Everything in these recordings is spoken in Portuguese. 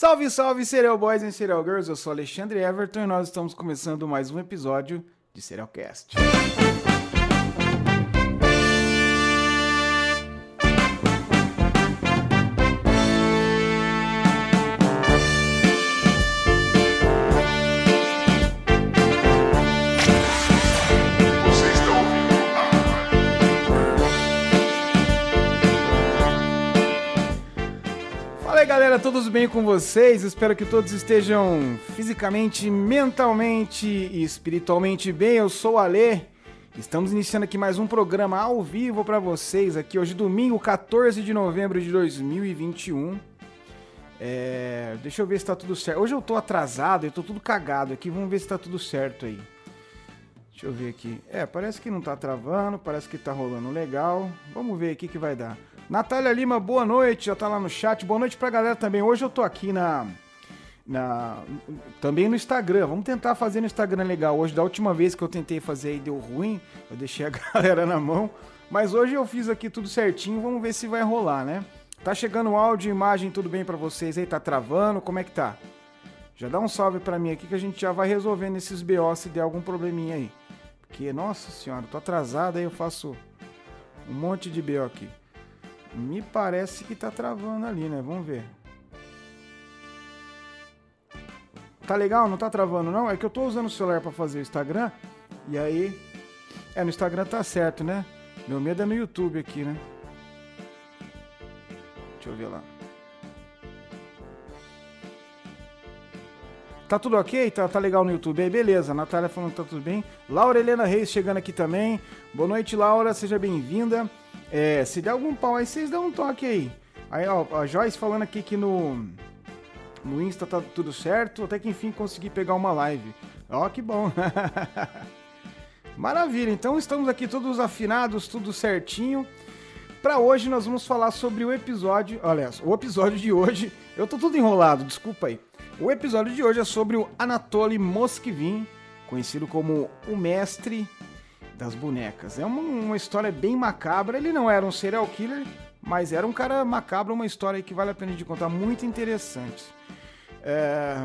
Salve, salve, Serial Boys e Serial Girls! Eu sou Alexandre Everton e nós estamos começando mais um episódio de Serialcast. Você todos bem com vocês? Espero que todos estejam fisicamente, mentalmente e espiritualmente bem. Eu sou o Ale. Estamos iniciando aqui mais um programa ao vivo para vocês aqui hoje domingo, 14 de novembro de 2021. É, deixa eu ver se tá tudo certo. Hoje eu tô atrasado, eu tô tudo cagado aqui. Vamos ver se tá tudo certo aí. Deixa eu ver aqui. É, parece que não tá travando, parece que tá rolando legal. Vamos ver aqui que vai dar. Natália Lima, boa noite, já tá lá no chat. Boa noite pra galera também. Hoje eu tô aqui na. na também no Instagram. Vamos tentar fazer no Instagram legal. Hoje, da última vez que eu tentei fazer aí deu ruim. Eu deixei a galera na mão. Mas hoje eu fiz aqui tudo certinho. Vamos ver se vai rolar, né? Tá chegando áudio e imagem, tudo bem pra vocês aí? Tá travando? Como é que tá? Já dá um salve pra mim aqui que a gente já vai resolvendo esses BO se der algum probleminha aí. Porque, nossa senhora, tô atrasado aí eu faço um monte de BO aqui. Me parece que tá travando ali, né? Vamos ver. Tá legal? Não tá travando não? É que eu tô usando o celular pra fazer o Instagram e aí é no Instagram tá certo, né? Meu medo é no YouTube aqui, né? Deixa eu ver lá. Tá tudo ok? Tá, tá legal no YouTube aí? Beleza. Natália falando que tá tudo bem. Laura Helena Reis chegando aqui também. Boa noite, Laura. Seja bem-vinda. É, se der algum pau aí, vocês dão um toque aí. Aí, ó, a Joyce falando aqui que no, no Insta tá tudo certo. Até que enfim consegui pegar uma live. Ó, que bom. Maravilha. Então estamos aqui todos afinados, tudo certinho. Pra hoje nós vamos falar sobre o episódio. Olha, o episódio de hoje. Eu tô tudo enrolado, desculpa aí. O episódio de hoje é sobre o Anatoly Moskvin, conhecido como o mestre das bonecas. É uma, uma história bem macabra. Ele não era um serial killer, mas era um cara macabro, uma história que vale a pena de contar, muito interessante. É,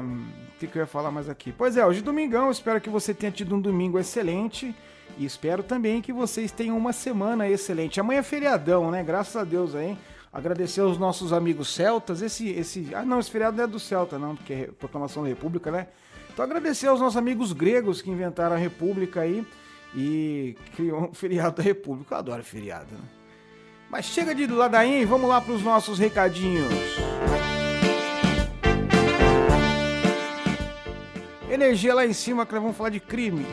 O que, que eu ia falar mais aqui? Pois é, hoje é domingão, espero que você tenha tido um domingo excelente. E espero também que vocês tenham uma semana excelente. Amanhã é feriadão, né? Graças a Deus aí. Agradecer aos nossos amigos celtas. Esse, esse, ah, não, esse feriado não é do Celta, não, porque é proclamação da República, né? Então agradecer aos nossos amigos gregos que inventaram a República aí e criou um feriado da República. Eu adoro feriado, né? Mas chega de ladainha e vamos lá para os nossos recadinhos. Energia lá em cima que nós vamos falar de crime.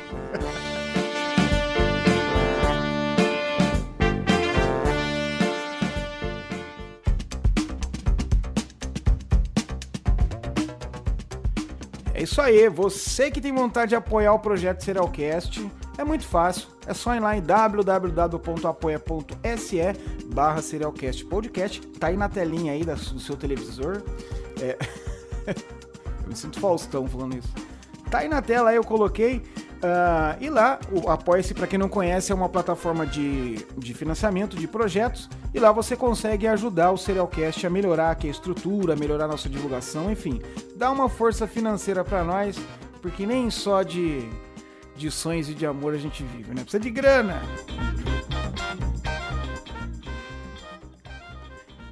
É isso aí, você que tem vontade de apoiar o projeto Serialcast, é muito fácil. É só ir lá em www.apoia.se barra Serialcast Podcast. Tá aí na telinha aí do seu televisor. É... eu me sinto Faustão falando isso. Tá aí na tela aí, eu coloquei. ah, e lá, o Apoia-se, para quem não conhece, é uma plataforma de, de financiamento de projetos. E lá você consegue ajudar o Serialcast a melhorar aqui a estrutura, melhorar a nossa divulgação, enfim. Dá uma força financeira para nós, porque nem só de, de sonhos e de amor a gente vive, né? Precisa de grana.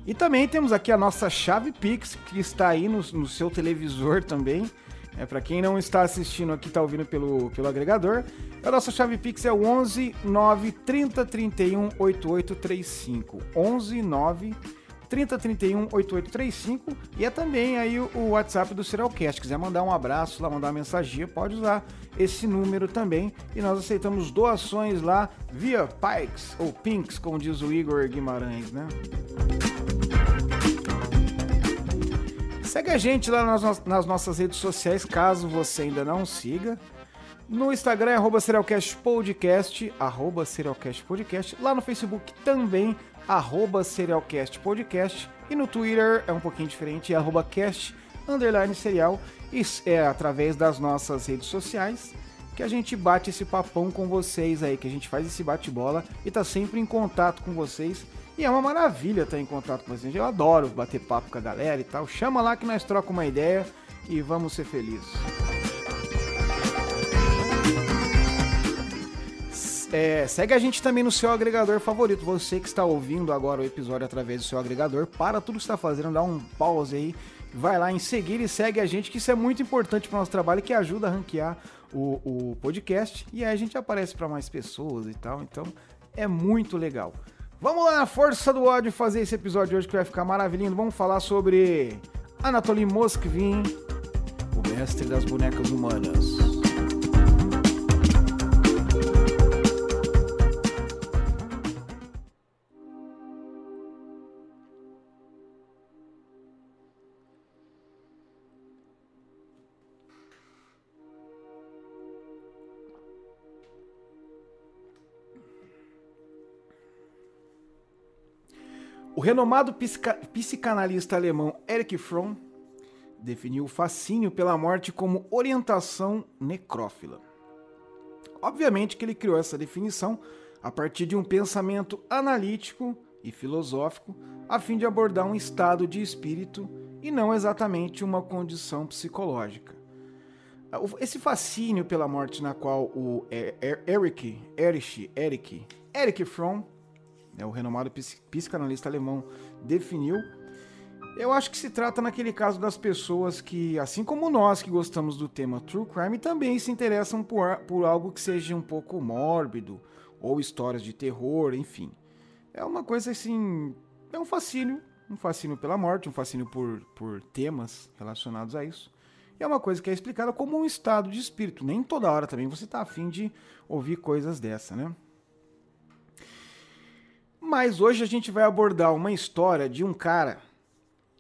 E também temos aqui a nossa chave Pix, que está aí no, no seu televisor também. É, para quem não está assistindo aqui, está ouvindo pelo, pelo agregador. A nossa chave Pix é o 11 9 30 31 8835. 11 9 3031 8835 e é também aí o, WhatsApp do Serialcast. Quiser mandar um abraço lá, mandar uma mensagem, pode usar esse número também. E nós aceitamos doações lá via Pikes ou Pinks, como diz o Igor Guimarães, né? Segue a gente lá nas nossas redes sociais, caso você ainda não siga. No Instagram é arroba Serialcast Podcast, arroba Serialcast Podcast. Lá no Facebook também, arroba Serialcast Podcast. E no Twitter é um pouquinho diferente, é arroba cast, underline serial. Isso é através das nossas redes sociais que a gente bate esse papão com vocês aí, que a gente faz esse bate-bola e tá sempre em contato com vocês. E é uma maravilha estar em contato com vocês. Eu adoro bater papo com a galera e tal. Chama lá que nós trocamos uma ideia e vamos ser felizes. É, segue a gente também no seu agregador favorito. Você que está ouvindo agora o episódio através do seu agregador, para tudo que está fazendo, dá um pause aí, vai lá em seguir e segue a gente, que isso é muito importante para o nosso trabalho, que ajuda a ranquear o, o podcast e aí a gente aparece para mais pessoas e tal. Então é muito legal. Vamos lá na força do ódio fazer esse episódio hoje que vai ficar maravilhoso. Vamos falar sobre Anatoly Moskvin, o mestre das bonecas humanas. O renomado psica psicanalista alemão Erich Fromm definiu o fascínio pela morte como orientação necrófila. Obviamente que ele criou essa definição a partir de um pensamento analítico e filosófico, a fim de abordar um estado de espírito e não exatamente uma condição psicológica. Esse fascínio pela morte na qual o Erich, Erich, Erich, Erich Fromm né, o renomado psicanalista alemão definiu. Eu acho que se trata naquele caso das pessoas que, assim como nós que gostamos do tema True Crime, também se interessam por, por algo que seja um pouco mórbido, ou histórias de terror, enfim. É uma coisa assim. É um fascínio. Um fascínio pela morte, um fascínio por, por temas relacionados a isso. E é uma coisa que é explicada como um estado de espírito. Nem toda hora também você está afim de ouvir coisas dessa, né? Mas hoje a gente vai abordar uma história de um cara.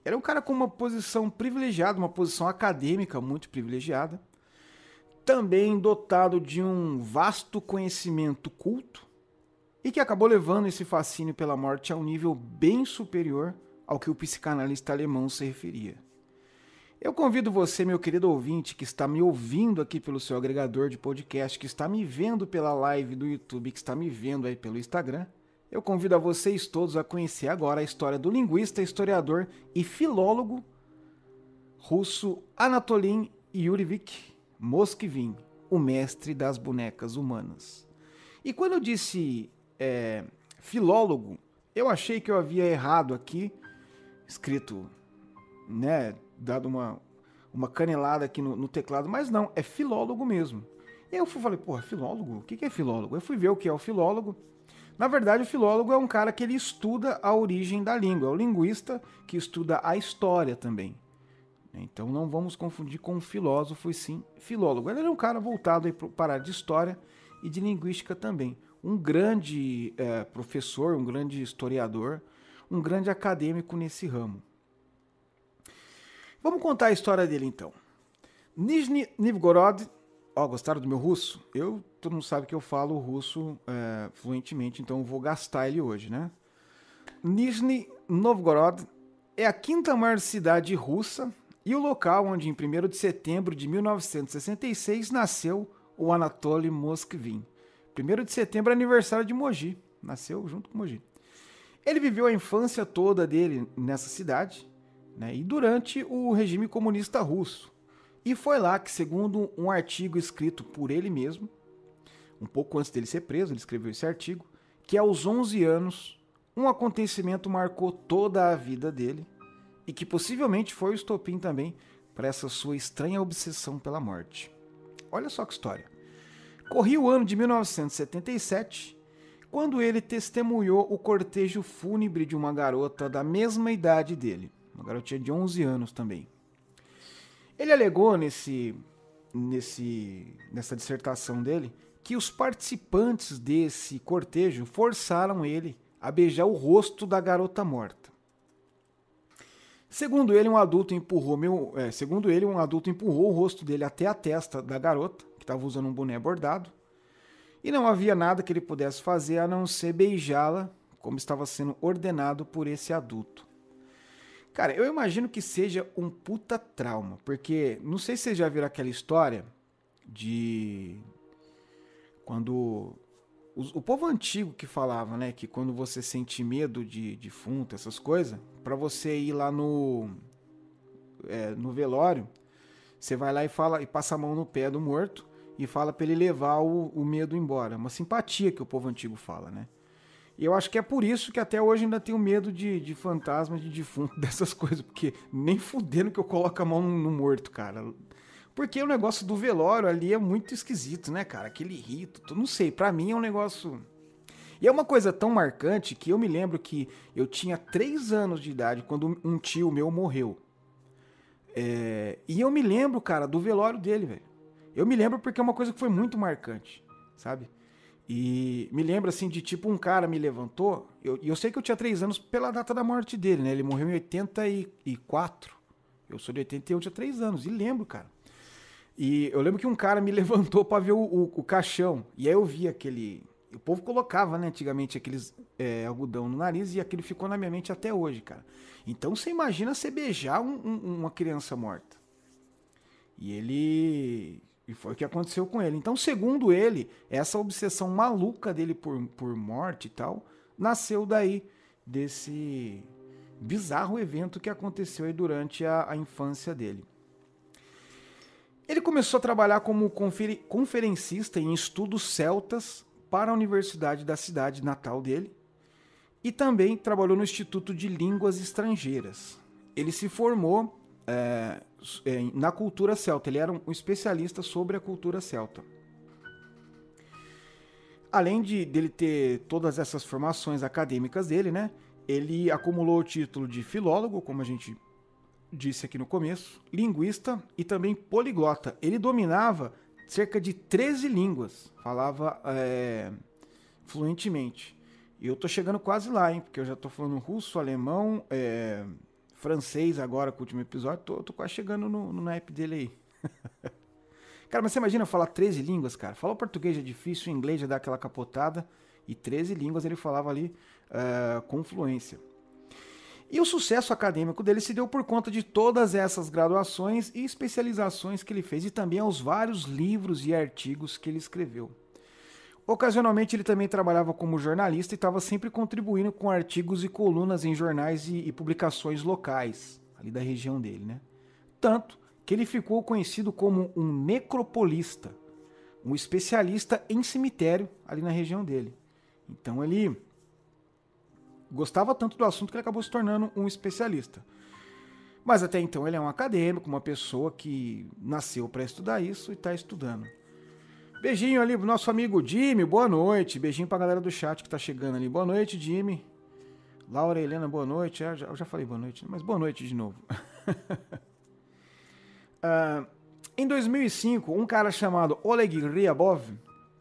Era um cara com uma posição privilegiada, uma posição acadêmica muito privilegiada. Também dotado de um vasto conhecimento culto. E que acabou levando esse fascínio pela morte a um nível bem superior ao que o psicanalista alemão se referia. Eu convido você, meu querido ouvinte, que está me ouvindo aqui pelo seu agregador de podcast, que está me vendo pela live do YouTube, que está me vendo aí pelo Instagram, eu convido a vocês todos a conhecer agora a história do linguista, historiador e filólogo russo Anatolin Yurevich Moskvin, o mestre das bonecas humanas. E quando eu disse é, filólogo, eu achei que eu havia errado aqui, escrito, né, dado uma, uma canelada aqui no, no teclado, mas não, é filólogo mesmo. E aí eu fui, falei, porra, filólogo? O que é filólogo? Eu fui ver o que é o filólogo. Na verdade, o filólogo é um cara que ele estuda a origem da língua, é o linguista que estuda a história também. Então não vamos confundir com filósofo e sim filólogo. Ele é um cara voltado para a de história e de linguística também. Um grande é, professor, um grande historiador, um grande acadêmico nesse ramo. Vamos contar a história dele então. Nizhny Novgorod Ó, oh, gostaram do meu russo? Eu, todo mundo sabe que eu falo russo é, fluentemente, então vou gastar ele hoje, né? Nizhny Novgorod é a quinta maior cidade russa e o local onde, em 1 de setembro de 1966, nasceu o Anatoly Moskvin. 1 de setembro é aniversário de Mogi, nasceu junto com Mogi. Ele viveu a infância toda dele nessa cidade né, e durante o regime comunista russo. E foi lá que, segundo um artigo escrito por ele mesmo, um pouco antes dele ser preso, ele escreveu esse artigo, que aos 11 anos um acontecimento marcou toda a vida dele e que possivelmente foi o estopim também para essa sua estranha obsessão pela morte. Olha só que história. Corria o ano de 1977, quando ele testemunhou o cortejo fúnebre de uma garota da mesma idade dele, uma garotinha de 11 anos também. Ele alegou nesse, nesse, nessa dissertação dele que os participantes desse cortejo forçaram ele a beijar o rosto da garota morta. Segundo ele, um adulto empurrou meu, é, segundo ele, um adulto empurrou o rosto dele até a testa da garota, que estava usando um boné bordado, e não havia nada que ele pudesse fazer a não ser beijá-la, como estava sendo ordenado por esse adulto. Cara, eu imagino que seja um puta trauma, porque não sei se vocês já viram aquela história de quando os- o povo antigo que falava, né, que quando você sente medo de defunto, essas coisas, pra você ir lá no é, no velório, você vai lá e fala e passa a mão no pé do morto e fala pra ele levar o, o medo embora. Uma simpatia que o povo antigo fala, né? E eu acho que é por isso que até hoje ainda tenho medo de, de fantasma, de defunto, dessas coisas, porque nem fudendo que eu coloco a mão no, no morto, cara. Porque o negócio do velório ali é muito esquisito, né, cara? Aquele rito, tu- não sei, pra mim é um negócio. E é uma coisa tão marcante que eu me lembro que eu tinha 3 anos de idade quando um tio meu morreu. É, E eu me lembro, cara, do velório dele, velho. Eu me lembro porque é uma coisa que foi muito marcante, sabe? E me lembro assim de tipo um cara me levantou. E eu, eu sei que eu tinha 3 anos pela data da morte dele, né? Ele morreu em 84. Eu sou de 81, eu tinha 3 anos. E lembro, cara. E eu lembro que um cara me levantou pra ver o, o- o caixão. E aí eu vi aquele. O povo colocava, né, antigamente, aqueles é, algodão no nariz e aquilo ficou na minha mente até hoje, cara. Então você imagina você beijar um- um- uma criança morta. E ele. E foi o que aconteceu com ele. Então, segundo ele, essa obsessão maluca dele por, por morte e tal, nasceu daí, desse bizarro evento que aconteceu aí durante a, a infância dele. Ele começou a trabalhar como conferencista em estudos celtas para a universidade da cidade natal dele e também trabalhou no Instituto de Línguas Estrangeiras. Ele se formou é, é, na cultura celta, ele era um especialista sobre a cultura celta. Além de dele ter todas essas formações acadêmicas dele, né? Ele acumulou o título de filólogo, como a gente disse aqui no começo, linguista e também poliglota. Ele dominava cerca de 13 línguas, falava é, fluentemente. E eu tô chegando quase lá, hein? Porque eu já tô falando russo, alemão, é, francês agora com o último episódio. Tô, tô quase chegando no, no naipe dele aí. cara, mas você imagina falar 13 línguas, cara? Falar o português é difícil, o inglês já dá aquela capotada. E 13 línguas ele falava ali é, com fluência. E o sucesso acadêmico dele se deu por conta de todas essas graduações e especializações que ele fez e também aos vários livros e artigos que ele escreveu. Ocasionalmente ele também trabalhava como jornalista e estava sempre contribuindo com artigos e colunas em jornais e, e publicações locais, ali da região dele, né? Tanto que ele ficou conhecido como um necropolista, um especialista em cemitério ali na região dele. Então ele gostava tanto do assunto que ele acabou se tornando um especialista. Mas até então ele é um acadêmico, uma pessoa que nasceu para estudar isso e está estudando. Beijinho ali pro nosso amigo Jimmy, boa noite. Beijinho pra galera do chat que tá chegando ali. Boa noite, Jimmy. Laura Helena, boa noite. É, já- Eu já falei boa noite, mas boa noite de novo. Ah, em 2005, um cara chamado Oleg Ryabov,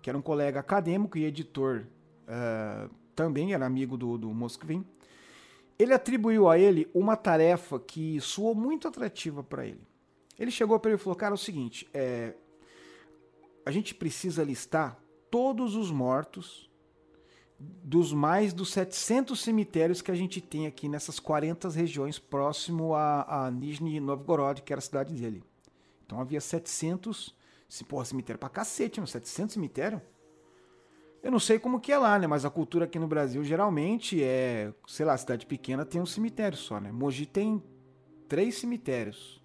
que era um colega acadêmico e editor, ah, também era amigo do, do Moskvin, ele atribuiu a ele uma tarefa que soou muito atrativa para ele. Ele chegou para ele e falou: Cara, é o seguinte, é, a gente precisa listar todos os mortos dos mais dos 700 cemitérios que a gente tem aqui nessas 40 regiões próximo a, a Nizhny Novgorod, que era a cidade dele. Então havia 700, se porra, cemitério pra cacete, meu, 700 cemitério? Eu não sei como que é lá, né, mas a cultura aqui no Brasil geralmente é, sei lá, cidade pequena tem um cemitério só, né? Mogi tem três cemitérios.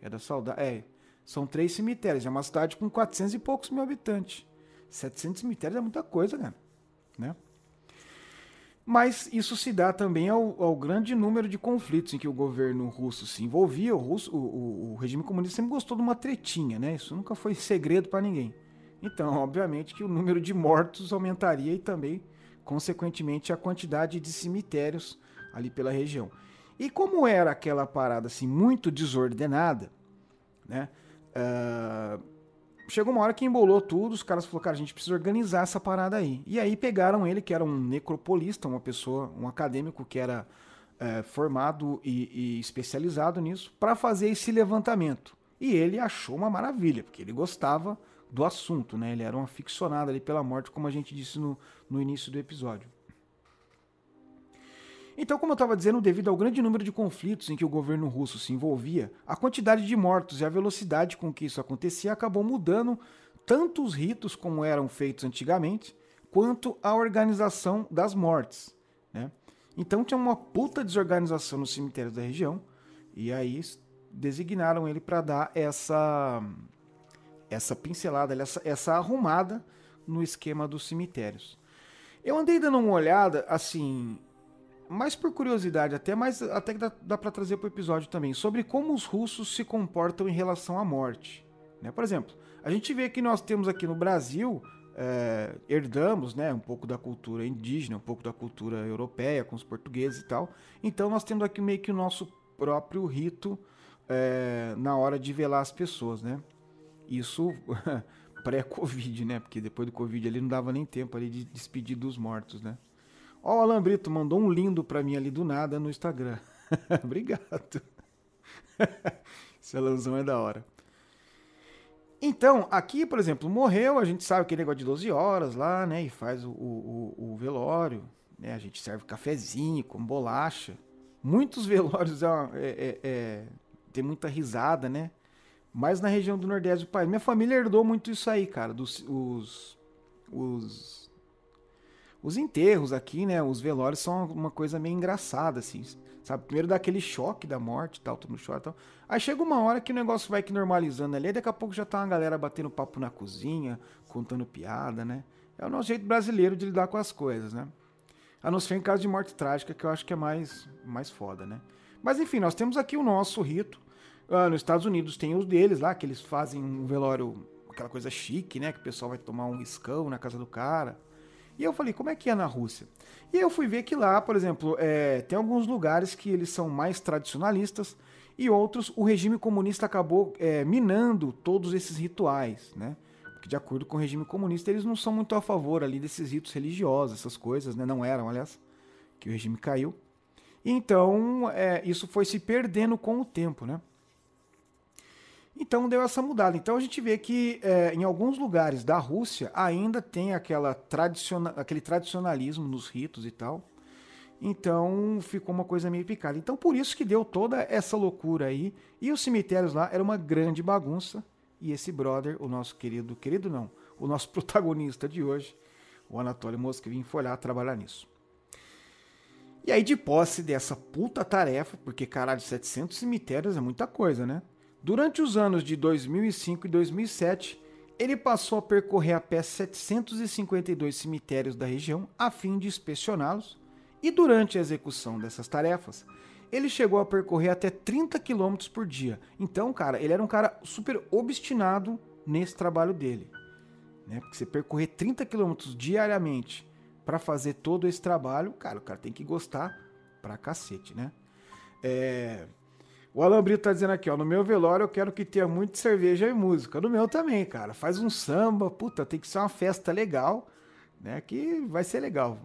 É da saudade, é, são três cemitérios, é uma cidade com 400 e poucos mil habitantes. 700 cemitérios é muita coisa, cara, né? Mas isso se dá também ao, ao grande número de conflitos em que o governo russo se envolvia. O, russo, o, o- o regime comunista sempre gostou de uma tretinha, né? Isso nunca foi segredo para ninguém. Então, obviamente que o número de mortos aumentaria e também, consequentemente, a quantidade de cemitérios ali pela região. E como era aquela parada assim muito desordenada, né? Ah, chegou uma hora que embolou tudo, os caras falaram, cara, a gente precisa organizar essa parada aí. E aí pegaram ele, que era um necropolista, uma pessoa, um acadêmico que era é, formado e, e especializado nisso, para fazer esse levantamento. E ele achou uma maravilha, porque ele gostava do assunto, né? Ele era um aficionado ali pela morte, como a gente disse no, no início do episódio. Então, como eu estava dizendo, devido ao grande número de conflitos em que o governo russo se envolvia, a quantidade de mortos e a velocidade com que isso acontecia acabou mudando tanto os ritos como eram feitos antigamente, quanto à organização das mortes. Né? Então tinha uma puta desorganização nos cemitérios da região, e aí designaram ele para dar essa essa pincelada, essa, essa arrumada no esquema dos cemitérios. Eu andei dando uma olhada, assim, mais por curiosidade, até mais até que dá, dá para trazer para o episódio também, sobre como os russos se comportam em relação à morte. Né? Por exemplo, a gente vê que nós temos aqui no Brasil, é, herdamos né, um pouco da cultura indígena, um pouco da cultura europeia, com os portugueses e tal. Então nós temos aqui meio que o nosso próprio rito é, na hora de velar as pessoas, né? Isso pré-Covid, né? Porque depois do Covid ali não dava nem tempo ali de despedir dos mortos, né? Ó, o Alan Brito mandou um lindo pra mim ali do nada no Instagram. Obrigado. Esse Alanzão é da hora. Então, aqui, por exemplo, morreu, a gente sabe aquele negócio de 12 horas lá, né? E faz o, o, o velório, né? A gente serve cafezinho com bolacha. Muitos velórios é, é, é, é tem muita risada, né? Mas na região do Nordeste do país. Minha família herdou muito isso aí, cara. Dos, os, os, os enterros aqui, né? Os velórios são uma coisa meio engraçada, assim. Sabe? Primeiro dá aquele choque da morte tal, todo mundo chora tal. Aí chega uma hora que o negócio vai que normalizando ali, daqui a pouco já tá uma galera batendo papo na cozinha, contando piada, né? É o nosso jeito brasileiro de lidar com as coisas, né? A não ser em caso de morte trágica, que eu acho que é mais, mais foda, né? Mas enfim, nós temos aqui o nosso rito. Ah, nos Estados Unidos tem os deles lá, que eles fazem um velório, aquela coisa chique, né? Que o pessoal vai tomar um escão na casa do cara. E eu falei, como é que é na Rússia? E eu fui ver que lá, por exemplo, é, tem alguns lugares que eles são mais tradicionalistas e outros o regime comunista acabou é, minando todos esses rituais, né? Porque de acordo com o regime comunista eles não são muito a favor ali desses ritos religiosos, essas coisas, né? Não eram, aliás, que o regime caiu. Então, é, isso foi se perdendo com o tempo, né? Então deu essa mudada. Então a gente vê que é, em alguns lugares da Rússia ainda tem aquela tradiciona aquele tradicionalismo nos ritos e tal. Então ficou uma coisa meio picada. Então por isso que deu toda essa loucura aí. E os cemitérios lá era uma grande bagunça. E esse brother, o nosso querido, querido não, o nosso protagonista de hoje, o Anatoly Moskvin, foi lá trabalhar nisso. E aí, de posse dessa puta tarefa, porque caralho, 700 cemitérios é muita coisa, né? Durante os anos de 2005 e 2007, ele passou a percorrer a pé 752 cemitérios da região a fim de inspecioná-los, e durante a execução dessas tarefas, ele chegou a percorrer até 30 km por dia. Então, cara, ele era um cara super obstinado nesse trabalho dele. Né? Porque você percorrer 30 km diariamente para fazer todo esse trabalho, cara, o cara tem que gostar pra cacete, né? É... O Alan Brito tá dizendo aqui, ó, no meu velório eu quero que tenha muito cerveja e música. No meu também, cara. Faz um samba, puta, tem que ser uma festa legal, né? Que vai ser legal.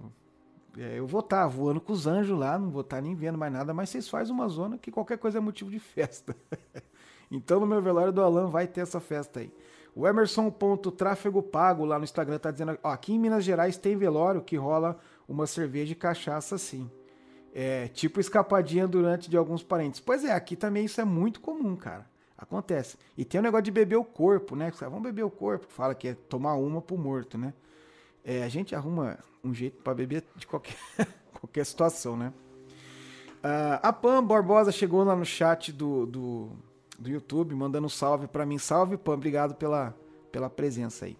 É, eu vou estar tá voando com os anjos lá, não vou estar tá nem vendo mais nada, mas vocês fazem uma zona que qualquer coisa é motivo de festa. então no meu velório do Alan vai ter essa festa aí. O Emerson ponto tráfego pago lá no Instagram tá dizendo, ó, aqui em Minas Gerais tem velório que rola uma cerveja e cachaça assim. É, tipo escapadinha durante de alguns parentes. Pois é, aqui também isso é muito comum, cara. Acontece. E tem o negócio de beber o corpo, né? Vamos beber o corpo, fala que é tomar uma pro morto, né? É, a gente arruma um jeito para beber de qualquer, qualquer situação, né? Uh, a Pam Barbosa chegou lá no chat do, do do YouTube, mandando um salve para mim. Salve, Pam, obrigado pela, pela presença aí.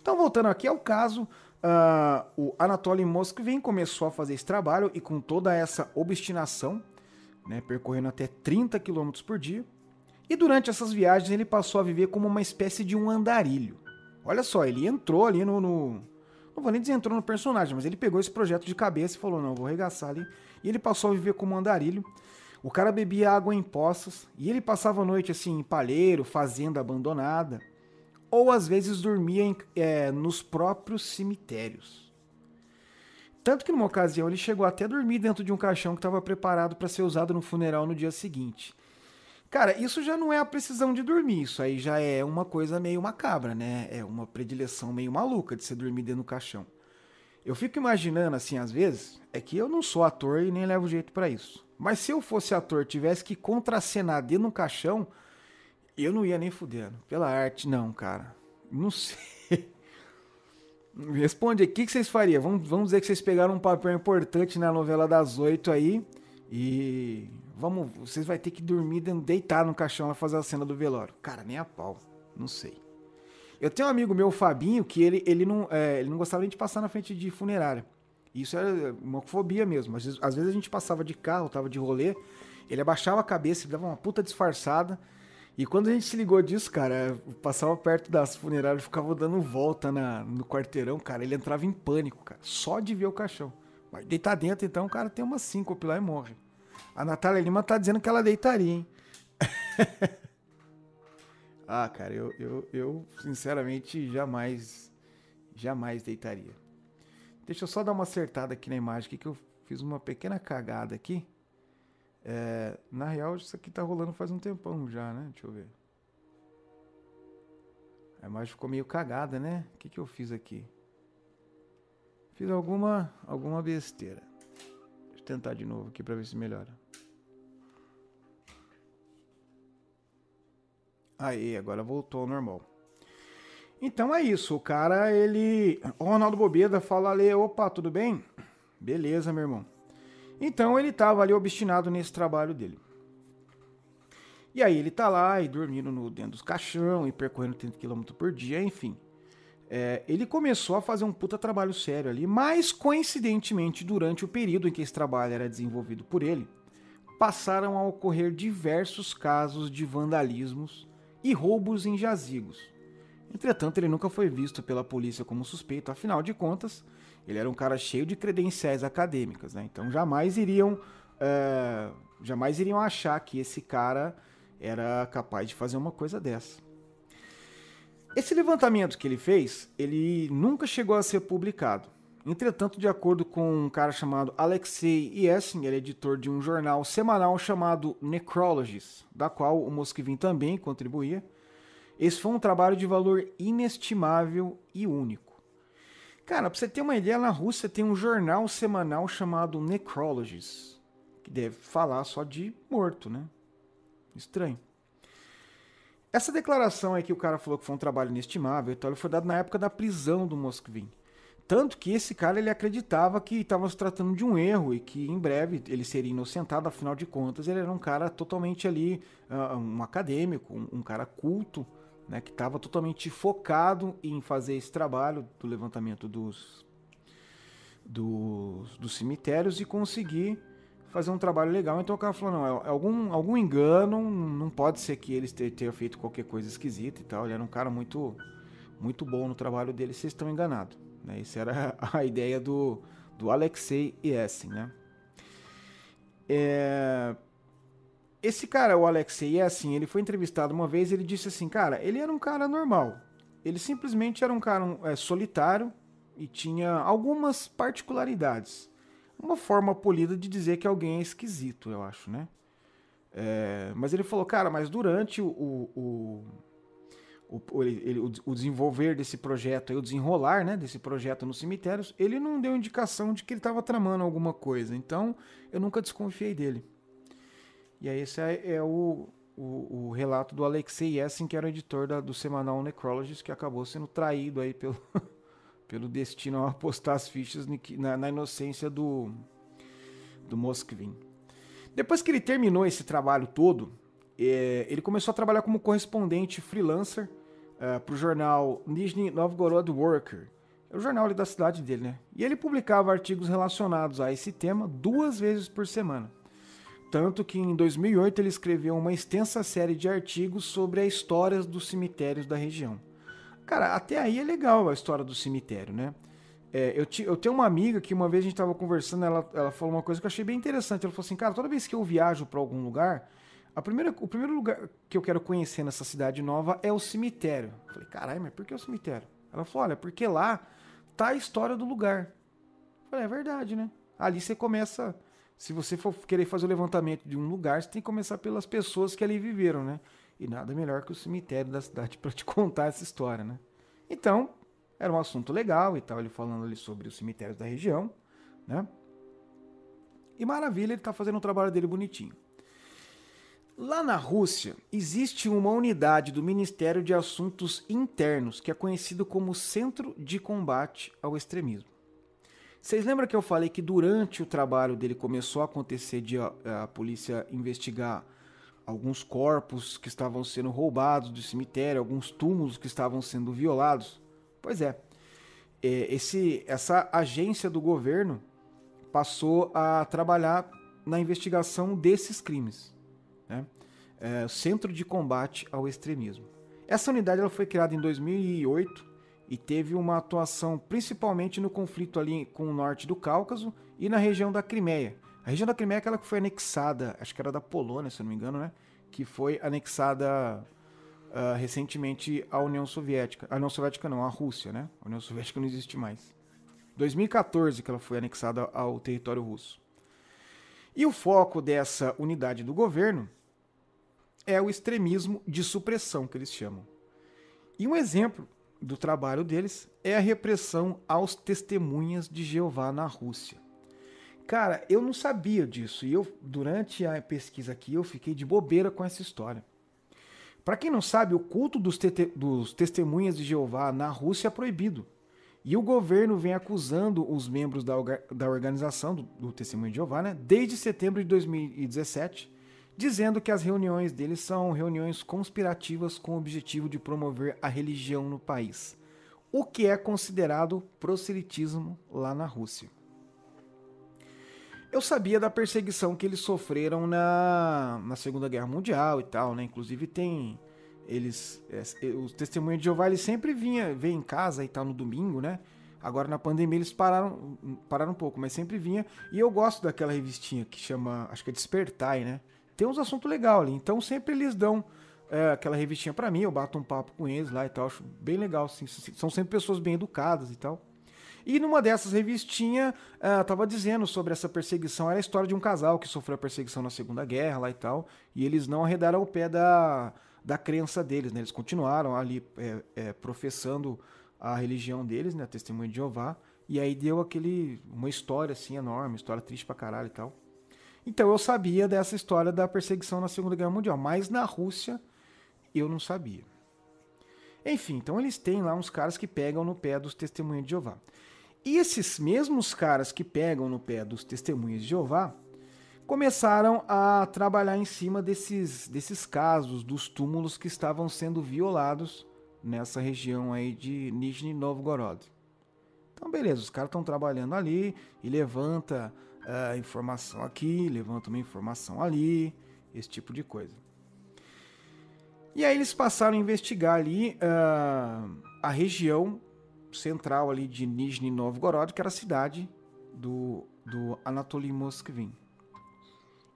Então, voltando aqui ao caso, uh, o Anatoly Moskvin começou a fazer esse trabalho e com toda essa obstinação, né, percorrendo até 30 km por dia. E durante essas viagens ele passou a viver como uma espécie de um andarilho. Olha só, ele entrou ali no, no não vou nem dizer entrou no personagem, mas ele pegou esse projeto de cabeça e falou: não, vou arregaçar ali. E ele passou a viver como andarilho. O cara bebia água em poças e ele passava a noite assim em palheiro, fazenda abandonada, ou às vezes dormia em, é, nos próprios cemitérios. Tanto que numa ocasião ele chegou até a dormir dentro de um caixão que estava preparado para ser usado no funeral no dia seguinte. Cara, isso já não é a precisão de dormir, isso aí já é uma coisa meio macabra, né? É uma predileção meio maluca de você dormir dentro do caixão. Eu fico imaginando assim, às vezes, é que eu não sou ator e nem levo jeito para isso. Mas se eu fosse ator, tivesse que contracenar dentro de caixão, eu não ia nem fudendo. Pela arte, não, cara. Não sei. Responde aí, o que, vocês fariam? Vamos, vamos dizer que vocês pegaram um papel importante na novela das oito aí e vamos, vocês vai ter que dormir deitar no caixão e fazer a cena do velório. Cara, nem a pau, não sei. Eu tenho um amigo meu, o Fabinho, que ele, ele, não, é, ele não gostava nem de passar na frente de funerária. Isso era uma fobia mesmo. Às vezes, às vezes a gente passava de carro, tava de rolê, ele abaixava a cabeça, dava uma puta disfarçada. E quando a gente se ligou disso, cara, passava perto das funerárias, ficava dando volta na, no quarteirão, cara, ele entrava em pânico, cara, só de ver o caixão. Mas deitar dentro, então, o cara tem uma síncope lá e morre. A Natália Lima tá dizendo que ela deitaria, hein? ah, cara, eu, eu, eu sinceramente jamais, jamais deitaria. Deixa eu só dar uma acertada aqui na imagem, que eu fiz uma pequena cagada aqui. É, na real, isso aqui tá rolando faz um tempão já, né? Deixa eu ver. A imagem ficou meio cagada, né? O que, que eu fiz aqui? Fiz alguma, alguma besteira. Deixa eu tentar de novo aqui para ver se melhora. Aí, agora voltou ao normal. Então é isso, o cara, ele... O Ronaldo Bobeda fala ali, opa, tudo bem? Beleza, meu irmão. Então ele estava ali obstinado nesse trabalho dele. E aí ele tá lá e dormindo no, dentro dos caixão e percorrendo 30 km por dia, enfim. É, ele começou a fazer um puta trabalho sério ali, mas coincidentemente, durante o período em que esse trabalho era desenvolvido por ele, passaram a ocorrer diversos casos de vandalismos e roubos em jazigos. Entretanto, ele nunca foi visto pela polícia como suspeito, afinal de contas, ele era um cara cheio de credenciais acadêmicas, né? Então jamais iriam, é, jamais iriam achar que esse cara era capaz de fazer uma coisa dessa. Esse levantamento que ele fez, ele nunca chegou a ser publicado. Entretanto, de acordo com um cara chamado Alexei Yesin, ele é editor de um jornal semanal chamado Necrologist, da qual o Mosquivin também contribuía, esse foi um trabalho de valor inestimável e único. Cara, pra você ter uma ideia, na Rússia tem um jornal semanal chamado Necrologist, que deve falar só de morto, né? Estranho. Essa declaração aí que o cara falou que foi um trabalho inestimável, então ele foi dado na época da prisão do Moskvin. Tanto que esse cara ele acreditava que estava se tratando de um erro e que em breve ele seria inocentado, afinal de contas ele era um cara totalmente ali, uh, um acadêmico, um, um cara culto, né, que estava totalmente focado em fazer esse trabalho do levantamento dos, dos, dos, cemitérios e conseguir fazer um trabalho legal. Então o cara falou, não, é algum, algum engano, não pode ser que eles tenham feito qualquer coisa esquisita e tal. Ele era um cara muito, muito bom no trabalho dele, vocês estão enganados. Né? Isso era a ideia do, do Alexei Yesin, né? É, esse cara, o Alexei, é assim, ele foi entrevistado uma vez ele disse assim, cara, ele era um cara normal. Ele simplesmente era um cara é, solitário e tinha algumas particularidades. Uma forma polida de dizer que alguém é esquisito, eu acho, né? É, mas ele falou, cara, mas durante o, o, o, o, ele, o desenvolver desse projeto, o desenrolar né, desse projeto nos cemitérios, ele não deu indicação de que ele estava tramando alguma coisa. Então, eu nunca desconfiei dele. E aí esse é, é o, o, o, relato do Alexei Yessin, que era o editor da, do semanal Necrologist, que acabou sendo traído aí pelo, pelo destino ao apostar as fichas na, na inocência do, do Moskvin. Depois que ele terminou esse trabalho todo, é, ele começou a trabalhar como correspondente freelancer é, para o jornal Nizhny Novgorod Worker, é o jornal ali da cidade dele, né? E ele publicava artigos relacionados a esse tema duas vezes por semana. Tanto que em 2008 ele escreveu uma extensa série de artigos sobre a história dos cemitérios da região. Cara, até aí é legal a história do cemitério, né? É, eu, eu, tenho uma amiga que uma vez a gente estava conversando, ela, ela falou uma coisa que eu achei bem interessante. Ela falou assim, cara, toda vez que eu viajo para algum lugar, a primeira, o primeiro lugar que eu quero conhecer nessa cidade nova é o cemitério. Eu falei, caralho, mas por que o cemitério? Ela falou, olha, porque lá tá a história do lugar. Eu falei, é verdade, né? Ali você começa se você for querer fazer o levantamento de um lugar, você tem que começar pelas pessoas que ali viveram, né? E nada melhor que o cemitério da cidade para te contar essa história, né? Então, era um assunto legal e tal, ele falando ali sobre os cemitérios da região, né? E maravilha, ele tá fazendo o trabalho dele bonitinho. Lá na Rússia, existe uma unidade do Ministério de Assuntos Internos que é conhecido como Centro de Combate ao Extremismo. Vocês lembram que eu falei que durante o trabalho dele começou a acontecer de a, a polícia investigar alguns corpos que estavam sendo roubados do cemitério, alguns túmulos que estavam sendo violados? Pois é, é esse, essa agência do governo passou a trabalhar na investigação desses crimes né? É, Centro de Combate ao Extremismo. Essa unidade ela foi criada em 2008 e teve uma atuação principalmente no conflito ali com o norte do Cáucaso e na região da Crimeia. A região da Crimeia é aquela que foi anexada, acho que era da Polônia, se não me engano, né? Que foi anexada uh, recentemente à União Soviética. A União Soviética não, a Rússia, né? A União Soviética não existe mais. 2014 que ela foi anexada ao território russo. E o foco dessa unidade do governo é o extremismo de supressão, que eles chamam. E um exemplo do trabalho deles é a repressão aos testemunhas de Jeová na Rússia. Cara, eu não sabia disso e eu durante a pesquisa aqui eu fiquei de bobeira com essa história. Para quem não sabe, o culto dos, dos testemunhas de Jeová na Rússia é proibido. E o governo vem acusando os membros da, da organização do, do Testemunho de Jeová né, desde setembro de 2017 dizendo que as reuniões deles são reuniões conspirativas com o objetivo de promover a religião no país, o que é considerado proselitismo lá na Rússia. Eu sabia da perseguição que eles sofreram na, na Segunda Guerra Mundial e tal, né? Inclusive tem eles é, os testemunhos de Jeová eles sempre vinha ver em casa e tal no domingo, né? Agora na pandemia eles pararam pararam um pouco, mas sempre vinha. E eu gosto daquela revistinha que chama, acho que é Despertai, né? Tem uns assuntos legais ali. Então sempre eles dão é, aquela revistinha para mim, eu bato um papo com eles lá e tal. Acho bem legal, assim. São sempre pessoas bem educadas e tal. E numa dessas revistinhas, uh, tava dizendo sobre essa perseguição. Era a história de um casal que sofreu a perseguição na Segunda Guerra lá e tal. E eles não arredaram o pé da, da crença deles, né? Eles continuaram ali é, é, professando a religião deles, né? A testemunha de Jeová. E aí deu aquele. uma história assim enorme, história triste pra caralho e tal. Então eu sabia dessa história da perseguição na Segunda Guerra Mundial, mas na Rússia eu não sabia. Enfim, então eles têm lá uns caras que pegam no pé dos testemunhos de Jeová. E esses mesmos caras que pegam no pé dos testemunhos de Jeová começaram a trabalhar em cima desses, desses casos, dos túmulos que estavam sendo violados nessa região aí de Nizhny Novgorod. Então, beleza, os caras estão trabalhando ali e levanta uh, informação aqui, levanta uma informação ali, esse tipo de coisa. E aí eles passaram a investigar ali uh, a região central ali de Nizhny Novgorod, que era a cidade do, do Anatoly Moskvin.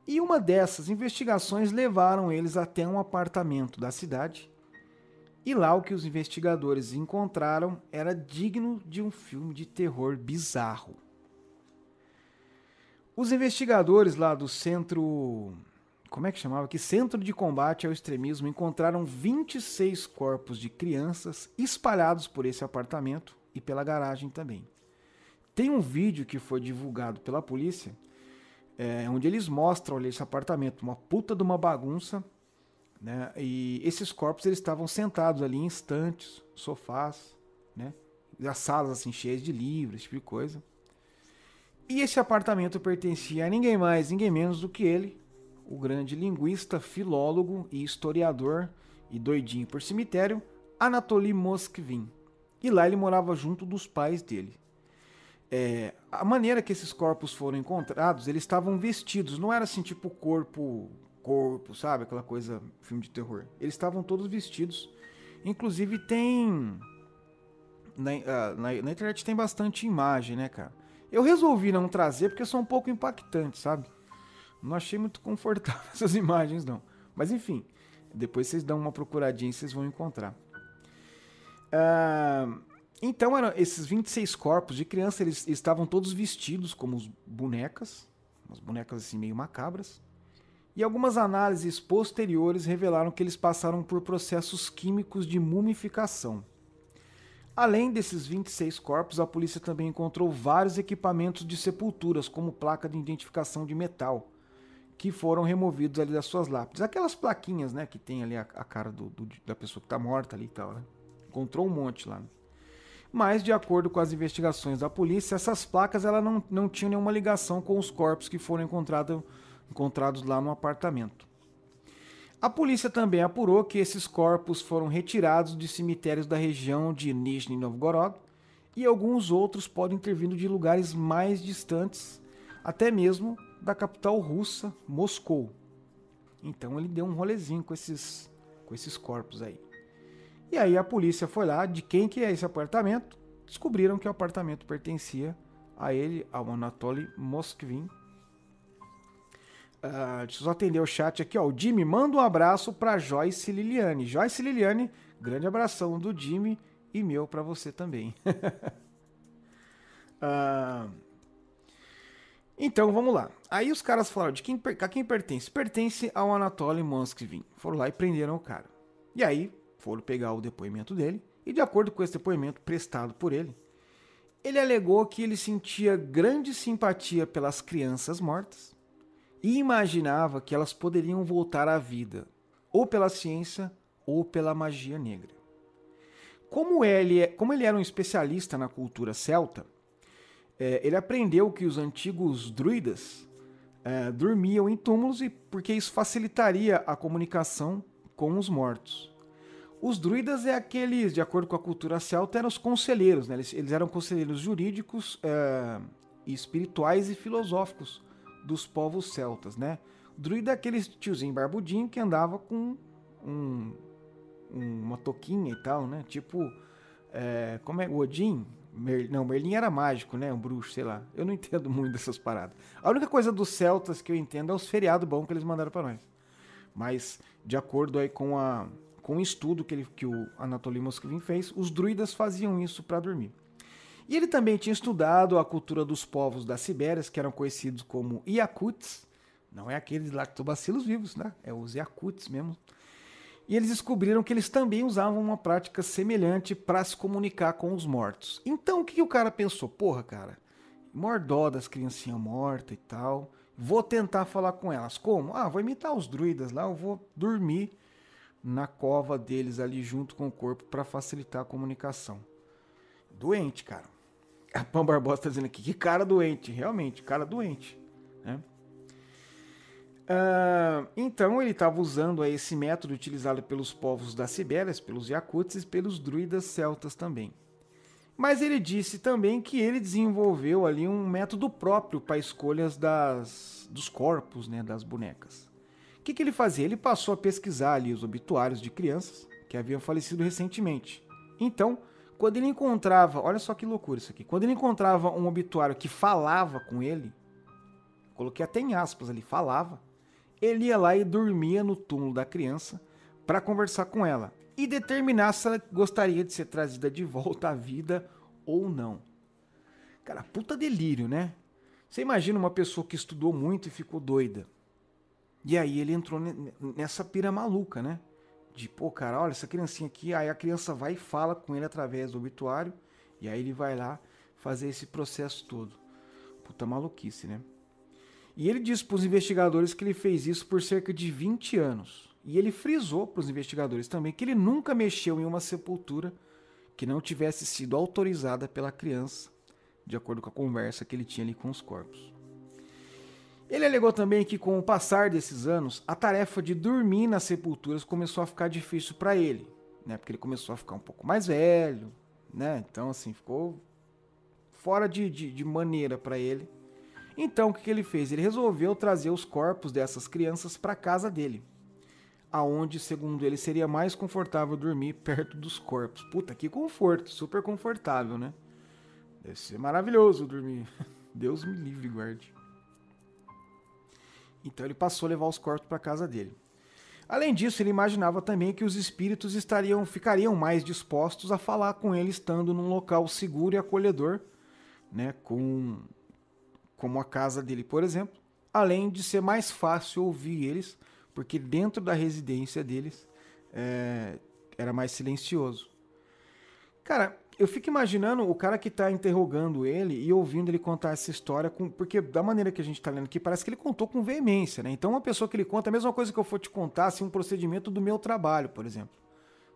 E uma dessas investigações levaram eles até um apartamento da cidade. E lá o que os investigadores encontraram era digno de um filme de terror bizarro. Os investigadores lá do centro. Como é que chamava aqui? Centro de Combate ao Extremismo encontraram 26 corpos de crianças espalhados por esse apartamento e pela garagem também. Tem um vídeo que foi divulgado pela polícia, é, onde eles mostram ali, esse apartamento, uma puta de uma bagunça, né? E esses corpos eles estavam sentados ali em estantes, sofás, né? As salas assim cheias de livros, esse tipo de coisa. E esse apartamento pertencia a ninguém mais, ninguém menos do que ele, o grande linguista, filólogo e historiador e doidinho por cemitério, Anatoly Moskvin. E lá ele morava junto dos pais dele. É, a maneira que esses corpos foram encontrados, eles estavam vestidos, não era assim tipo corpo, corpo, sabe? Aquela coisa, filme de terror. Eles estavam todos vestidos. Inclusive tem. Na, ah, na, na internet tem bastante imagem, né, cara? Eu resolvi não trazer porque são um pouco impactantes, sabe? Não achei muito confortável essas imagens, não. Mas enfim, depois vocês dão uma procuradinha e vocês vão encontrar. Uh, então, eram esses 26 corpos de criança, eles estavam todos vestidos como bonecas, umas bonecas assim meio macabras. E algumas análises posteriores revelaram que eles passaram por processos químicos de mumificação. Além desses 26 corpos, a polícia também encontrou vários equipamentos de sepulturas, como placa de identificação de metal, que foram removidos ali das suas lápides. Aquelas plaquinhas, né, que tem ali a, a cara do, do, da pessoa que está morta ali e tal, né? Encontrou um monte lá. Mas, de acordo com as investigações da polícia, essas placas ela não, não tinham nenhuma ligação com os corpos que foram encontrado, encontrados lá no apartamento. A polícia também apurou que esses corpos foram retirados de cemitérios da região de Nizhny Novgorod e alguns outros podem ter vindo de lugares mais distantes, até mesmo da capital russa, Moscou. Então ele deu um rolezinho com esses, com esses corpos aí. E aí a polícia foi lá, de quem que é esse apartamento? Descobriram que o apartamento pertencia a ele, ao Anatoly Moskvin, Uh, deixa eu só atender o chat aqui, ó. O Jimmy manda um abraço pra Joyce Liliane. Joyce Liliane, grande abração do Jimmy e meu para você também. uh, então vamos lá. Aí os caras falaram de quem, a quem pertence? Pertence ao Anatoly Moskvin. Foram lá e prenderam o cara. E aí foram pegar o depoimento dele. E de acordo com esse depoimento prestado por ele, ele alegou que ele sentia grande simpatia pelas crianças mortas e imaginava que elas poderiam voltar à vida, ou pela ciência ou pela magia negra. Como ele, é, como ele era um especialista na cultura celta, é, ele aprendeu que os antigos druidas é, dormiam em túmulos e porque isso facilitaria a comunicação com os mortos. Os druidas é aqueles, de acordo com a cultura celta, eram os conselheiros, né? eles, eles, eram conselheiros jurídicos, é, espirituais e filosóficos dos povos celtas, né? O druida é aquele tiozinho barbudinho que andava com um, uma toquinha e tal, né? Tipo, é, como é? O Odin? Mer, não, Merlin era mágico, né? Um bruxo, sei lá. Eu não entendo muito dessas paradas. A única coisa dos celtas que eu entendo é os feriados bons que eles mandaram para nós. Mas, de acordo aí com, a, com o estudo que, ele, que o Anatoly Moskvin fez, os druidas faziam isso para dormir. E ele também tinha estudado a cultura dos povos das Sibérias, que eram conhecidos como Yakuts. Não é aqueles lactobacilos vivos, né? É os Yakuts mesmo. E eles descobriram que eles também usavam uma prática semelhante para se comunicar com os mortos. Então o que, que o cara pensou? Porra, cara, mordó das criancinhas mortas e tal. Vou tentar falar com elas. Como? Ah, vou imitar os druidas lá, eu vou dormir na cova deles ali junto com o corpo para facilitar a comunicação. Doente, cara. A Barbosa está dizendo aqui, que cara doente, realmente, cara doente. Né? Uh, então ele estava usando aí, esse método utilizado pelos povos das Sibérias, pelos Yakuts e pelos druidas celtas também. Mas ele disse também que ele desenvolveu ali um método próprio para escolhas das, dos corpos né, das bonecas. O que, que ele fazia? Ele passou a pesquisar ali os obituários de crianças que haviam falecido recentemente. Então, quando ele encontrava, olha só que loucura isso aqui. Quando ele encontrava um obituário que falava com ele, coloquei até em aspas ali, falava, ele ia lá e dormia no túmulo da criança para conversar com ela e determinar se ela gostaria de ser trazida de volta à vida ou não. Cara, puta delírio, né? Você imagina uma pessoa que estudou muito e ficou doida. E aí ele entrou nessa pira maluca, né? De, pô, cara, olha, essa criancinha aqui, aí a criança vai e fala com ele através do obituário, e aí ele vai lá fazer esse processo todo. Puta maluquice, né? E ele disse para os investigadores que ele fez isso por cerca de 20 anos. E ele frisou para os investigadores também que ele nunca mexeu em uma sepultura que não tivesse sido autorizada pela criança, de acordo com a conversa que ele tinha ali com os corpos. Ele alegou também que, com o passar desses anos, a tarefa de dormir nas sepulturas começou a ficar difícil para ele, né? Porque ele começou a ficar um pouco mais velho, né? Então, assim, ficou fora de, de, de maneira para ele. Então, o que, que ele fez? Ele resolveu trazer os corpos dessas crianças para casa dele, aonde, segundo ele, seria mais confortável dormir perto dos corpos. Puta, que conforto, super confortável, né? Deve ser maravilhoso dormir. Deus me livre, guarde. Então ele passou a levar os corpos para casa dele. Além disso, ele imaginava também que os espíritos estariam, ficariam mais dispostos a falar com ele estando num local seguro e acolhedor, né, com, como a casa dele, por exemplo, além de ser mais fácil ouvir eles, porque dentro da residência deles é, era mais silencioso. Cara, eu fico imaginando o cara que tá interrogando ele e ouvindo ele contar essa história, com, porque da maneira que a gente tá lendo aqui, parece que ele contou com veemência, né? Então, uma pessoa que ele conta, a mesma coisa que eu for te contar, assim, um procedimento do meu trabalho, por exemplo.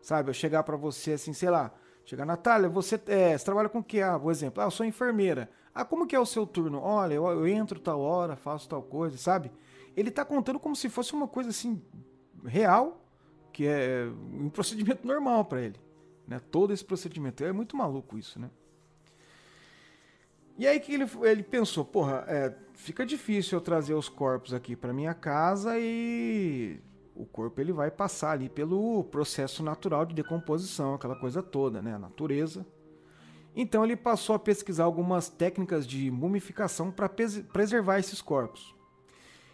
Sabe? Eu chegar para você assim, sei lá, chegar, Natália, você, é, você trabalha com o que? Ah, por exemplo, ah, eu sou enfermeira. Ah, como que é o seu turno? Olha, eu, eu entro tal hora, faço tal coisa, sabe? Ele tá contando como se fosse uma coisa assim, real, que é um procedimento normal para ele né? Todo esse procedimento. É muito maluco isso, né? E aí que ele, ele pensou, porra, é, fica difícil eu trazer os corpos aqui para minha casa e o corpo ele vai passar ali pelo processo natural de decomposição, aquela coisa toda, né? A natureza. Então ele passou a pesquisar algumas técnicas de mumificação para preservar esses corpos.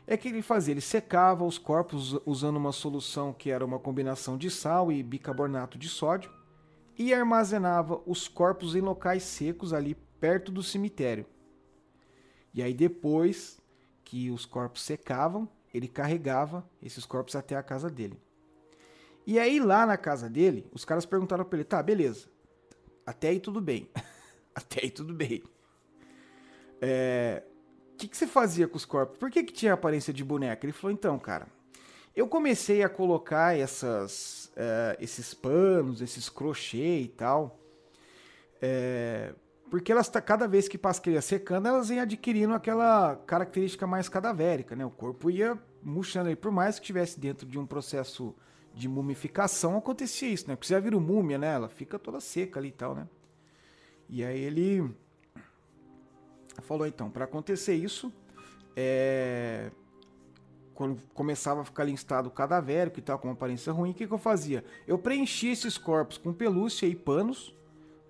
É que ele fazia, ele secava os corpos usando uma solução que era uma combinação de sal e bicarbonato de sódio e armazenava os corpos em locais secos ali perto do cemitério. E aí depois que os corpos secavam, ele carregava esses corpos até a casa dele. E aí lá na casa dele, os caras perguntaram para ele: "Tá, beleza. Até aí tudo bem. até aí tudo bem. É, o que, que você fazia com os corpos? Por que, que tinha aparência de boneca? Ele falou: então, cara, eu comecei a colocar essas, uh, esses panos, esses crochê e tal, é, porque elas cada vez que passa ia secando, elas iam adquirindo aquela característica mais cadavérica, né? O corpo ia murchando aí, por mais que estivesse dentro de um processo de mumificação, acontecia isso, né? Porque você já vira múmia, né? Ela fica toda seca ali e tal, né? E aí ele falou então, para acontecer isso, é, quando começava a ficar ali em estado cadavérico e tal, com aparência ruim, o que, que eu fazia? Eu preenchia esses corpos com pelúcia e panos,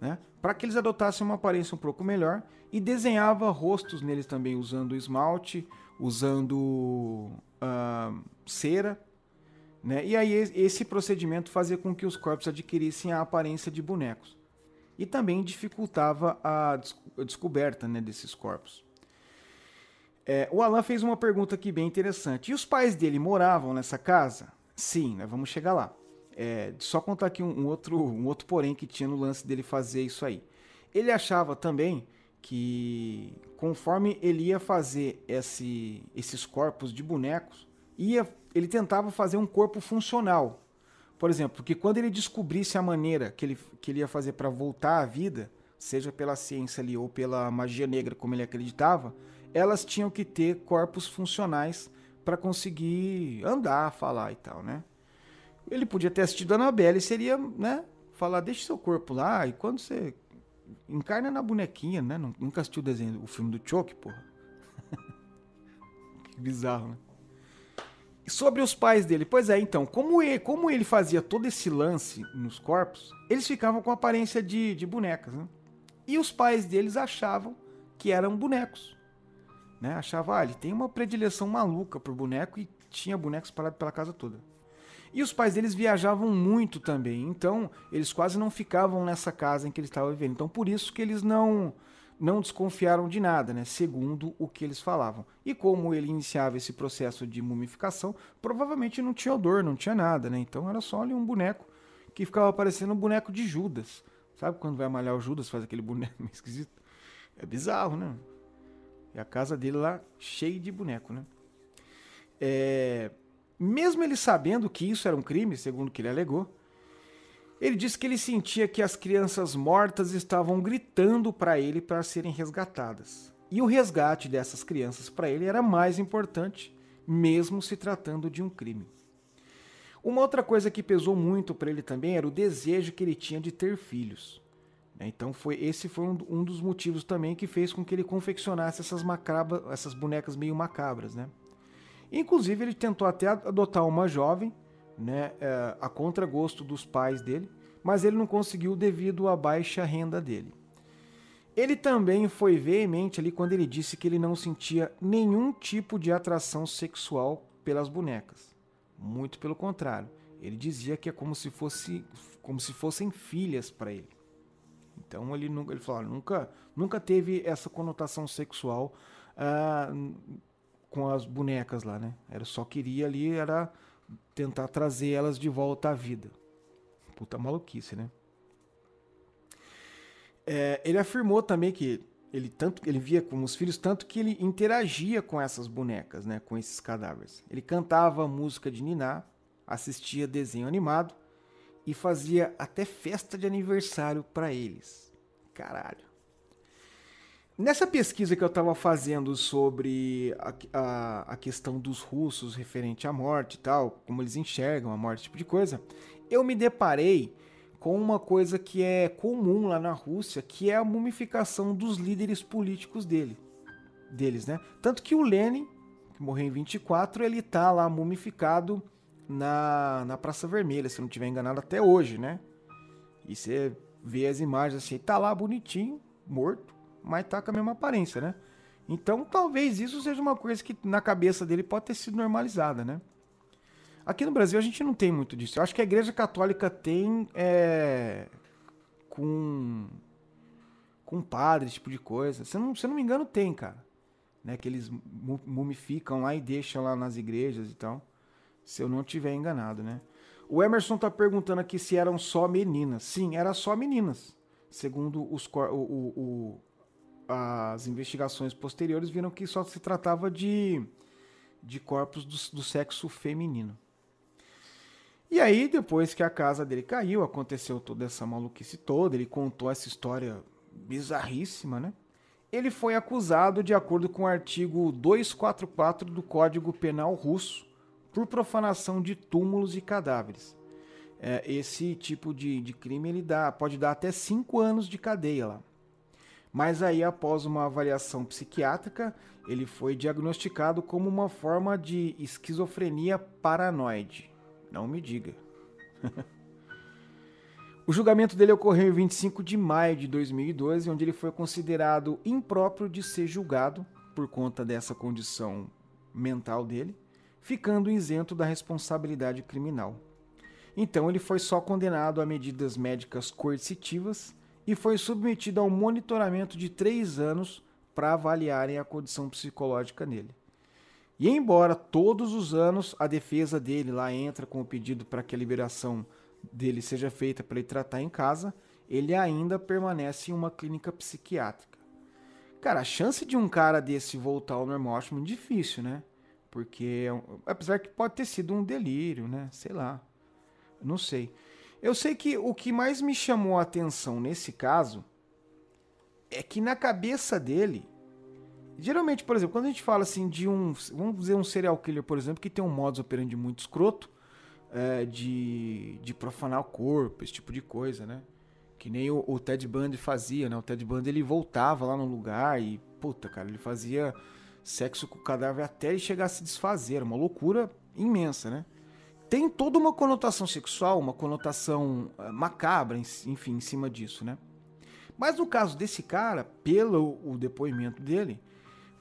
né, para que eles adotassem uma aparência um pouco melhor e desenhava rostos neles também usando esmalte, usando uh, cera, né? E aí esse procedimento fazia com que os corpos adquirissem a aparência de bonecos e também dificultava a, descoberta né, desses corpos. É, o Alan fez uma pergunta aqui bem interessante. E os pais dele moravam nessa casa? Sim, né, vamos chegar lá. É, só contar aqui um, um, outro, um outro porém que tinha no lance dele fazer isso aí. Ele achava também que conforme ele ia fazer esse, esses corpos de bonecos, ia, ele tentava fazer um corpo funcional. Por exemplo, que quando ele descobrisse a maneira que ele, que ele ia fazer para voltar à vida, seja pela ciência ali ou pela magia negra, como ele acreditava, elas tinham que ter corpos funcionais para conseguir andar, falar e tal, né? Ele podia ter assistido a Annabelle e seria, né? Falar, deixa seu corpo lá e quando você encarna na bonequinha, né? Nunca assistiu o desenho, o filme do Choke, porra. que bizarro, né? Sobre os pais dele, pois é, então, como ele, como ele fazia todo esse lance nos corpos, eles ficavam com aparência de, de bonecas, né? E os pais deles achavam que eram bonecos né? Achava, ah, ele tem uma predileção maluca por boneco e tinha bonecos espalhados pela casa toda. E os pais deles viajavam muito também, então eles quase não ficavam nessa casa em que eles estavam vivendo. Então por isso que eles não não desconfiaram de nada, né? Segundo o que eles falavam. E como ele iniciava esse processo de mumificação, provavelmente não tinha odor, não tinha nada, né? Então era só ali um boneco que ficava parecendo um boneco de Judas. Sabe quando vai malhar o Judas, faz aquele boneco meio esquisito? É bizarro, né? E a casa dele lá cheia de boneco, né? É, mesmo ele sabendo que isso era um crime, segundo que ele alegou, ele disse que ele sentia que as crianças mortas estavam gritando para ele para serem resgatadas. E o resgate dessas crianças para ele era mais importante, mesmo se tratando de um crime. Uma outra coisa que pesou muito para ele também era o desejo que ele tinha de ter filhos. Né? Então foi esse foi um, um, dos motivos também que fez com que ele confeccionasse essas macabras, essas bonecas meio macabras, né? Inclusive ele tentou até adotar uma jovem, né, é, a contragosto dos pais dele, mas ele não conseguiu devido à baixa renda dele. Ele também foi veemente ali quando ele disse que ele não sentia nenhum tipo de atração sexual pelas bonecas. Muito pelo contrário, ele dizia que é como se fosse como se fossem filhas para ele. Então ele nunca, ele falou, nunca, nunca teve essa conotação sexual uh, com as bonecas lá, né? Era só queria ali era tentar trazer elas de volta à vida. Puta maluquice, né? É, ele afirmou também que ele tanto ele via com os filhos tanto que ele interagia com essas bonecas, né, com esses cadáveres. Ele cantava música de niná, assistia desenho animado e fazia até festa de aniversário para eles. Caralho. Nessa pesquisa que eu estava fazendo sobre a, a, a, questão dos russos referente à morte e tal, como eles enxergam a morte, tipo de coisa, eu me deparei com uma coisa que é comum lá na Rússia, que é a mumificação dos líderes políticos dele, deles, né? Tanto que o Lenin, que morreu em 24, ele tá lá mumificado na, na Praça Vermelha, se não tiver enganado, até hoje, né? E você vê as imagens assim, tá lá bonitinho, morto, mas tá com a mesma aparência, né? Então talvez isso seja uma coisa que na cabeça dele pode ter sido normalizada, né? Aqui no Brasil a gente não tem muito disso. Eu acho que a Igreja Católica tem é, com com padre, esse tipo de coisa. Se não, se eu não me engano, tem, cara. Né, que eles mumificam lá e deixam lá nas igrejas e tal. Se eu não tiver enganado, né? O Emerson tá perguntando aqui se eram só meninas. Sim, era só meninas. Segundo os, o, o, o, as investigações posteriores, viram que só se tratava de, de corpos do, do sexo feminino. E aí, depois que a casa dele caiu, aconteceu toda essa maluquice toda, ele contou essa história bizarríssima, né? Ele foi acusado, de acordo com o artigo 244 do Código Penal Russo, por profanação de túmulos e cadáveres. É, esse tipo de, de crime ele dá, pode dar até 5 anos de cadeia lá. Mas aí, após uma avaliação psiquiátrica, ele foi diagnosticado como uma forma de esquizofrenia paranoide. Não me diga. o julgamento dele ocorreu em 25 de maio de 2012, onde ele foi considerado impróprio de ser julgado por conta dessa condição mental dele, ficando isento da responsabilidade criminal. Então ele foi só condenado a medidas médicas coercitivas e foi submetido a um monitoramento de três anos para avaliarem a condição psicológica nele. E embora todos os anos a defesa dele lá entra com o pedido para que a liberação dele seja feita para ele tratar em casa, ele ainda permanece em uma clínica psiquiátrica. Cara, a chance de um cara desse voltar ao normal acho muito difícil, né? Porque, apesar que pode ter sido um delírio, né? Sei lá. Não sei. Eu sei que o que mais me chamou a atenção nesse caso é que na cabeça dele, geralmente, por exemplo, quando a gente fala assim de um, vamos dizer um serial killer, por exemplo, que tem um modus operandi muito escroto, é, de, de profanar o corpo, esse tipo de coisa, né? Que nem o, o, Ted Bundy fazia, né? O Ted Bundy ele voltava lá no lugar e, puta, cara, ele fazia sexo com o cadáver até ele chegar a se desfazer, uma loucura imensa, né? tem toda uma conotação sexual, uma conotação uh, macabra, enfim, em cima disso, né? Mas no caso desse cara, pelo o depoimento dele,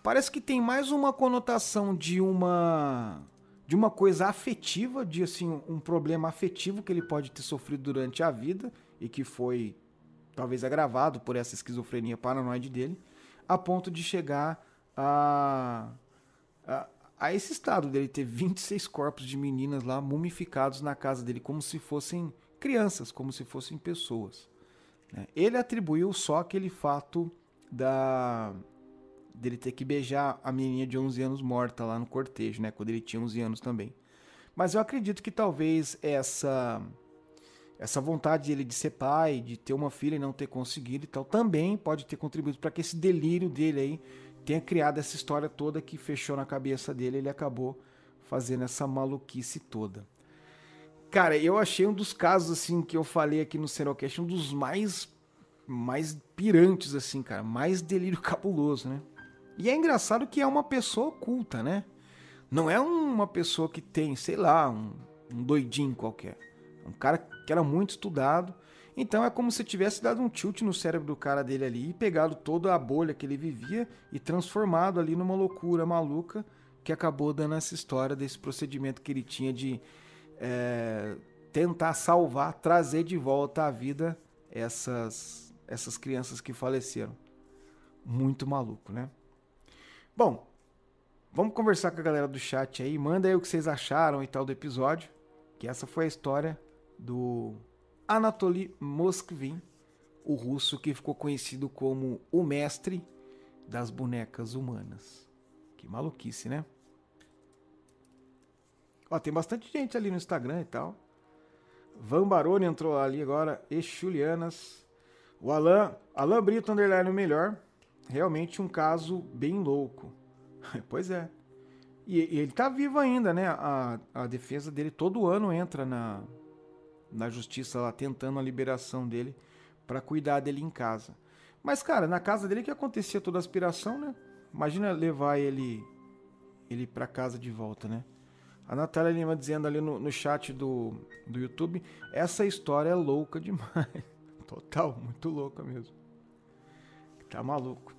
parece que tem mais uma conotação de uma de uma coisa afetiva, de assim um problema afetivo que ele pode ter sofrido durante a vida e que foi talvez agravado por essa esquizofrenia paranoide dele, a ponto de chegar a, a a esse estado dele ter 26 corpos de meninas lá mumificados na casa dele, como se fossem crianças, como se fossem pessoas. Né? Ele atribuiu só aquele fato da dele ter que beijar a menininha de 11 anos morta lá no cortejo, né, quando ele tinha 11 anos também. Mas eu acredito que talvez essa essa vontade dele de ser pai, de ter uma filha e não ter conseguido e tal, também pode ter contribuído para que esse delírio dele aí tenha criado essa história toda que fechou na cabeça dele, ele acabou fazendo essa maluquice toda. Cara, eu achei um dos casos assim que eu falei aqui no Serocast, um dos mais mais pirantes assim, cara, mais delírio cabuloso, né? E é engraçado que é uma pessoa oculta, né? Não é uma pessoa que tem, sei lá, um, um doidinho qualquer. Um cara que era muito estudado, então é como se tivesse dado um tilt no cérebro do cara dele ali e pegado toda a bolha que ele vivia e transformado ali numa loucura maluca que acabou dando essa história desse procedimento que ele tinha de é, tentar salvar, trazer de volta à vida essas, essas crianças que faleceram. Muito maluco, né? Bom, vamos conversar com a galera do chat aí. Manda aí o que vocês acharam e tal do episódio. Que essa foi a história do Anatoly Moskvin, o russo que ficou conhecido como o mestre das bonecas humanas. Que maluquice, né? Ó, tem bastante gente ali no Instagram e tal. Van Baroni entrou ali agora. E Julianas. O Alan, Alan Brito underline o melhor. Realmente um caso bem louco. pois é. E, e, ele tá vivo ainda, né? A, a defesa dele todo ano entra na, na justiça lá tentando a liberação dele para cuidar dele em casa. Mas, cara, na casa dele que acontecia toda a aspiração, né? Imagina levar ele ele para casa de volta, né? A Natália Lima dizendo ali no, no chat do, do YouTube, essa história é louca demais. Total, muito louca mesmo. Tá maluco.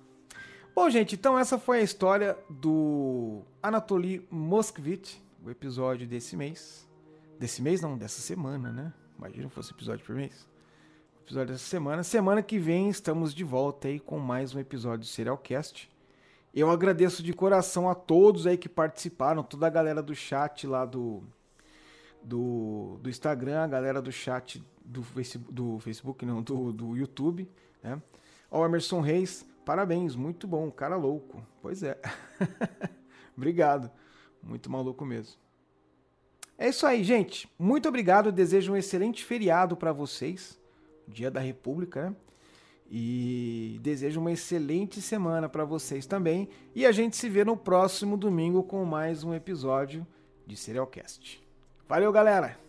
Bom, gente, então essa foi a história do Anatoly Moskvich, o episódio desse mês. Desse mês não, dessa semana, né? Imagina se fosse episódio por mês. Episódio dessa semana. Semana que vem estamos de volta aí com mais um episódio do Serialcast. Eu agradeço de coração a todos aí que participaram, toda a galera do chat lá do, do, do Instagram, a galera do chat do Facebook, do Facebook não, do, do YouTube, né? Ó, Emerson Reis, parabéns, muito bom, cara louco. Pois é. obrigado. Muito maluco mesmo. É isso aí, gente. Muito obrigado. desejo um excelente feriado para vocês. Dia da República, né? E desejo uma excelente semana para vocês também. E a gente se vê no próximo domingo com mais um episódio de Serialcast. Valeu, galera!